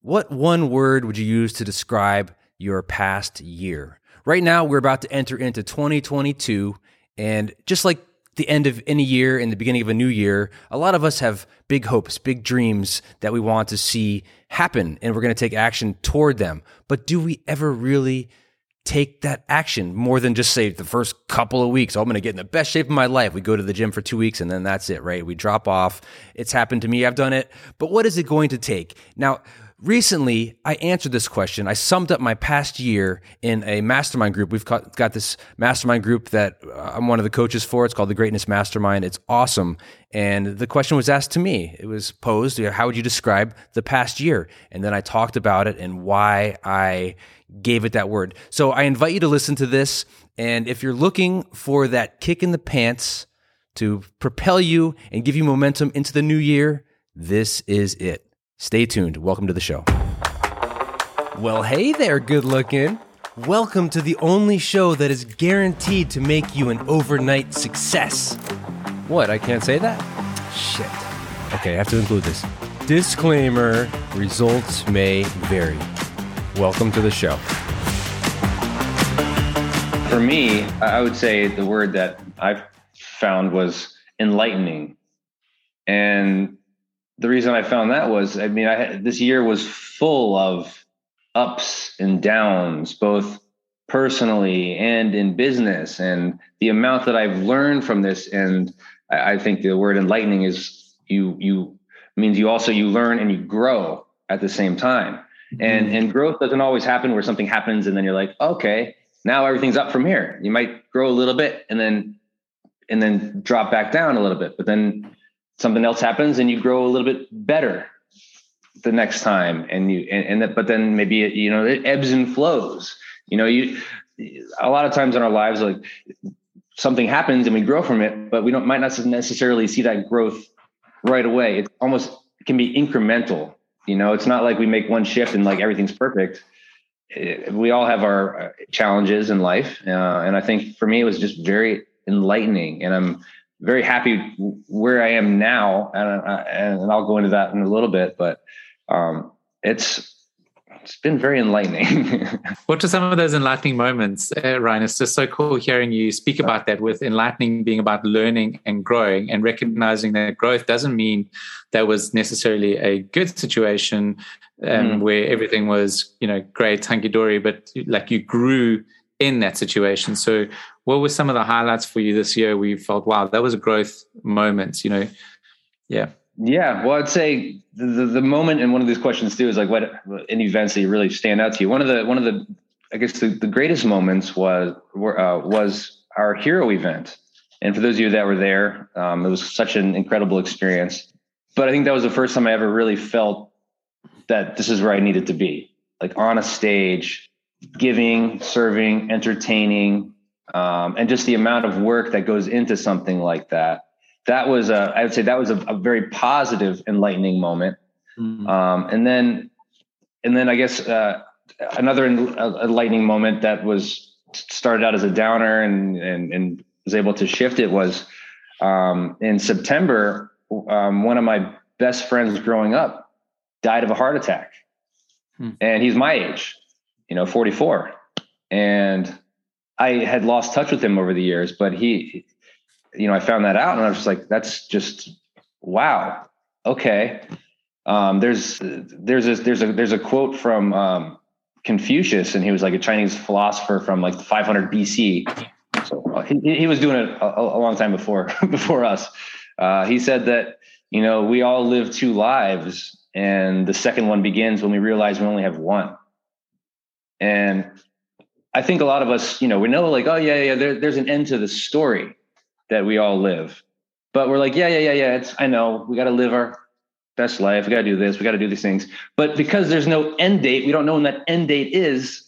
What one word would you use to describe your past year? Right now, we're about to enter into 2022. And just like the end of any year and the beginning of a new year, a lot of us have big hopes, big dreams that we want to see happen, and we're going to take action toward them. But do we ever really take that action more than just say the first couple of weeks? Oh, I'm going to get in the best shape of my life. We go to the gym for two weeks and then that's it, right? We drop off. It's happened to me. I've done it. But what is it going to take? Now, Recently, I answered this question. I summed up my past year in a mastermind group. We've got, this mastermind group that uh, I'm one of the coaches for. It's called the Greatness Mastermind. It's awesome. And the question was asked to me. It was posed, how would you describe the past year? And then I talked about it and why I gave it that word. So I invite you to listen to this. And if you're looking for that kick in the pants to propel you and give you momentum into the new year, this is it. Stay tuned. Welcome to the show. Well, hey there, good looking. Welcome to the only show that is guaranteed to make you an overnight success. What? I can't say that? Shit. Okay, I have to include this. Disclaimer results may vary. Welcome to the show. For me, I would say the word that I found was enlightening. And the reason I found that was, I mean, I this year was full of ups and downs, both personally and in business, and the amount that I've learned from this, and I, I think the word enlightening is you you means you also you learn and you grow at the same time, mm-hmm. and and growth doesn't always happen where something happens and then you're like, okay, now everything's up from here. You might grow a little bit and then and then drop back down a little bit, but then something else happens and you grow a little bit better the next time. And you and, and that, but then maybe you know it ebbs and flows. You know you a lot of times in our lives like something happens and we grow from it but we don't might not necessarily see that growth right away. It almost can be incremental. You know it's not like we make one shift and like everything's perfect. It, we all have our uh, challenges in life. Uh, and i think for me it was just very enlightening. And i'm very happy where I am now, and, uh, and I'll go into that in a little bit. But um, it's it's been very enlightening. what are some of those enlightening moments, uh, Ryan? It's just so cool hearing you speak about that. With enlightening being about learning and growing, and recognizing that growth doesn't mean that was necessarily a good situation um, mm. where everything was, you know, great hunky dory, but like you grew in that situation. So, what were some of the highlights for you this year where you felt, wow, that was a growth moment? You know, yeah. Yeah, well, I'd say the, the, moment and one of these questions too is like what any events that really stand out to you. One of the one of the I guess the, the greatest moments was uh, was our hero event, and for those of you that were there, um, it was such an incredible experience. But I think that was the first time I ever really felt that this is where I needed to be, like on a stage, giving, serving, entertaining, um, and just the amount of work that goes into something like that. That was a, I would say that was a, a very positive, enlightening moment. Mm-hmm. Um, and then, and then I guess uh, another enlightening moment that was started out as a downer and and, and was able to shift it was um, in September. Um, one of my best friends growing up died of a heart attack, hmm. and he's my age you know, 44. And I had lost touch with him over the years, but he, you know, I found that out and I was just like, that's just wow. Okay. Um, there's, there's a, there's a, there's a quote from, um, Confucius, and he was like a Chinese philosopher from like 500 BC. So uh, he, he was doing it a, a long time before, before us. Uh, he said that, you know, we all live two lives and the second one begins when we realize we only have one. And I think a lot of us, you know, we know like, oh yeah, yeah, there, there's an end to the story that we all live. But we're like, yeah, yeah, yeah, yeah. It's I know we got to live our best life. We got to do this. We got to do these things. But because there's no end date, we don't know when that end date is.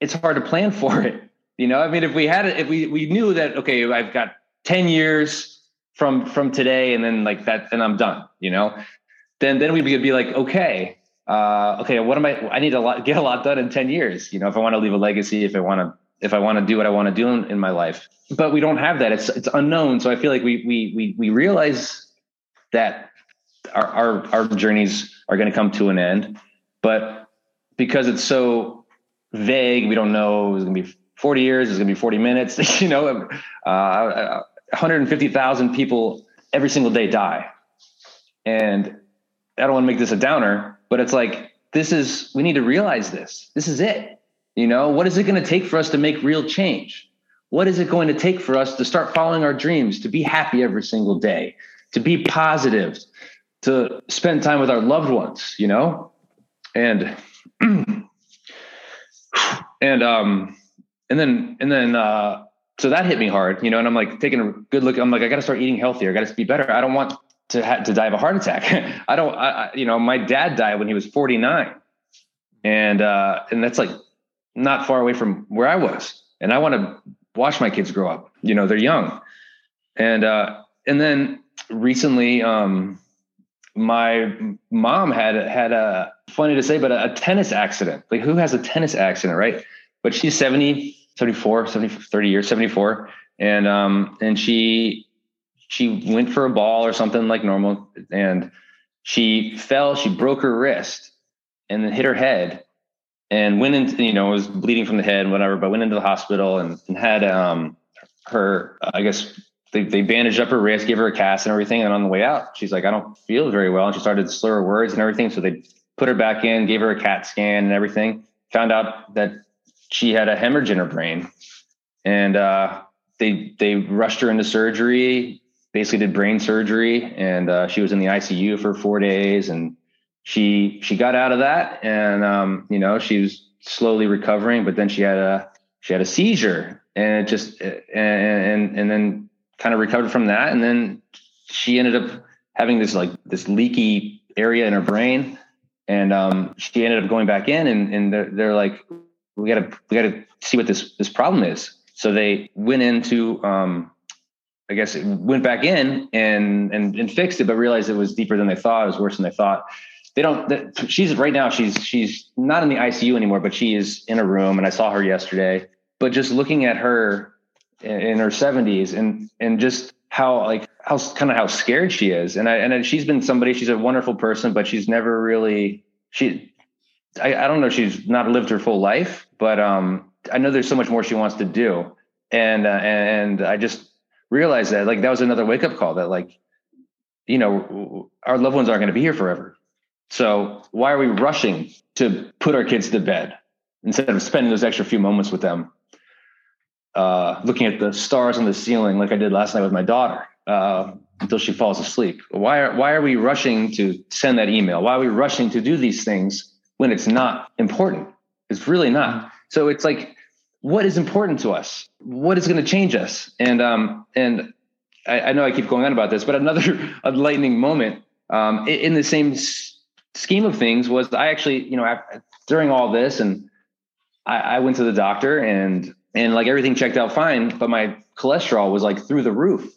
It's hard to plan for it. You know, I mean, if we had it, if we we knew that, okay, I've got ten years from from today, and then like that, and I'm done. You know, then then we'd be like, okay, uh, okay, what am I? I need to get a lot done in 10 years. You know, if I want to leave a legacy, if I want to, if I want to do what I want to do in, in, my life, but we don't have that. It's, it's unknown. So I feel like we, we, we, we realize that our, our, our journeys are going to come to an end. but because it's so vague, we don't know it's going to be 40 years, it's going to be 40 minutes. you know, uh, 150,000 people every single day die, and I don't want to make this a downer, but it's like this is we need to realize this. This is it. You know, what is it going to take for us to make real change? What is it going to take for us to start following our dreams, to be happy every single day, to be positive, to spend time with our loved ones, you know? And and um and then and then uh so that hit me hard, you know, and I'm like taking a good look. I'm like, I got to start eating healthier. I got to be better. I don't want to ha- to die of a heart attack. I don't, I, you know, my dad died when he was 49, and uh, and that's like not far away from where I was, and I want to watch my kids grow up. You know, they're young, and uh, and then recently, um, my mom had had a funny to say, but a, a tennis accident. Like, who has a tennis accident, right? But she's 70, 74, 70, 30 years, 74. And um, and she she went for a ball or something like normal, and she fell, she broke her wrist and then hit her head and went into you know was bleeding from the head and whatever but went into the hospital and, and had um her i guess they, they bandaged up her wrist gave her a cast and everything. And on the way out she's like i don't feel very well. And she started to slur her words and everything. So they put her back in gave her a cat scan and everything. Found out that she had a hemorrhage in her brain. And uh, they they rushed her into surgery basically did brain surgery and uh, she was in the icu for four days and she she got out of that and um, you know she was slowly recovering but then she had a she had a seizure and it just and and, and then kind of recovered from that and then she ended up having this like this leaky area in her brain and um, she ended up going back in and, and they're, they're like we gotta we gotta see what this this problem is. So they went into um, I guess it went back in and, and and fixed it, but realized it was deeper than they thought. It was worse than they thought. They don't she's right now she's she's not in the ICU anymore but she is in a room and I saw her yesterday. But just looking at her in her 70s and and just how like how kind of how scared she is. And I and she's been somebody she's a wonderful person but she's never really she I, I don't know she's not lived her full life but um I know there's so much more she wants to do. And uh, and I just realized that like that was another wake up call that like you know our loved ones aren't going to be here forever so why are we rushing to put our kids to bed instead of spending those extra few moments with them, uh, looking at the stars on the ceiling like I did last night with my daughter uh, until she falls asleep? Why are why are we rushing to send that email? Why are we rushing to do these things when it's not important? It's really not. So it's like, what is important to us? What is going to change us? And um, and I, I know I keep going on about this, but another enlightening moment um, in the same scheme of things was I actually, you know, during all this, and I, I went to the doctor and and like everything checked out fine, but my cholesterol was like through the roof.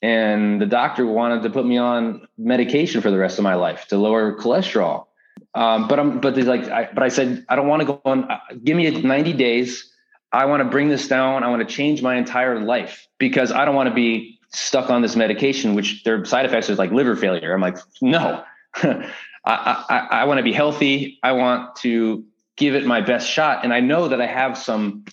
And the doctor wanted to put me on medication for the rest of my life to lower cholesterol. Um, but I'm, but there's like, I, but I said, I don't want to go on, uh, give me 90 days. I want to bring this down. I want to change my entire life because I don't want to be stuck on this medication, which their side effects is like liver failure. I'm like, no, I, I, I want to be healthy. I want to give it my best shot. And I know that I have some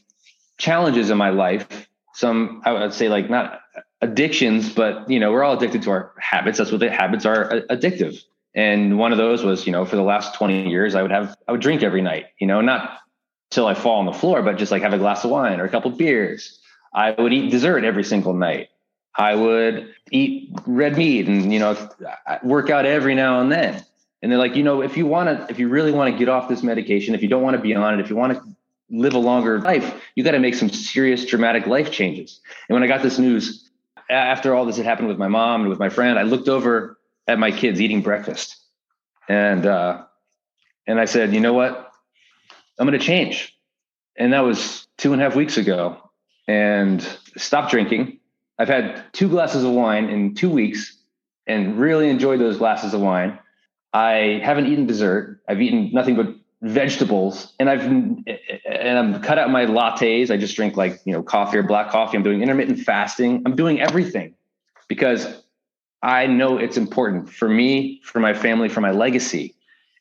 challenges in my life, some, I would say like not addictions, but you know, we're all addicted to our habits. That's what the habits are uh, addictive. And one of those was, you know, for the last 20 years, I would have, I would drink every night, you know, not till I fall on the floor, but just like have a glass of wine or a couple of beers. I would eat dessert every single night. I would eat red meat and, you know, work out every now and then. And they're like, you know, if you want to, if you really want to get off this medication, if you don't want to be on it, if you want to live a longer life, you got to make some serious dramatic life changes. And when I got this news, after all this had happened with my mom and with my friend, I looked over at my kids eating breakfast. And uh, and I said, you know what? I'm going to change. And that was two and a half weeks ago. And stopped drinking. I've had two glasses of wine in two weeks and really enjoyed those glasses of wine. I haven't eaten dessert. I've eaten nothing but vegetables and I've and I'm cut out my lattes. I just drink like, you know, coffee or black coffee. I'm doing intermittent fasting. I'm doing everything because I know it's important for me, for my family, for my legacy.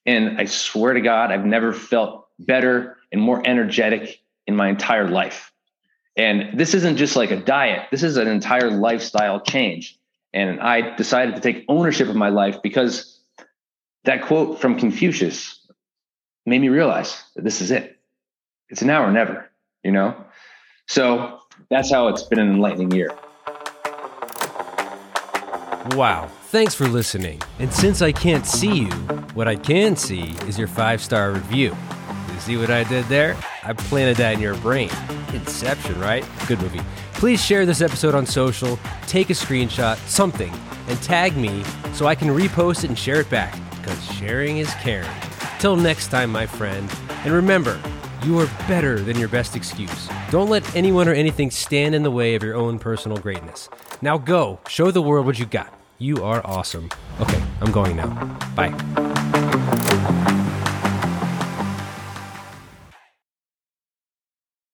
And I swear to God, I've never felt better and more energetic in my entire life. And this isn't just like a diet, this is an entire lifestyle change. And I decided to take ownership of my life because that quote from Confucius made me realize that this is it. It's now or never, you know? So that's how it's been an enlightening year. Wow. Thanks for listening. And since I can't see you, what I can see is your five star review. You see what I did there? I planted that in your brain. Inception, right? Good movie. Please share this episode on social, take a screenshot, something, and tag me so I can repost it and share it back, because sharing is caring. Till next time, my friend. And remember, you are better than your best excuse. Don't let anyone or anything stand in the way of your own personal greatness. Now go, show the world what you got. You are awesome. Okay, I'm going now. Bye.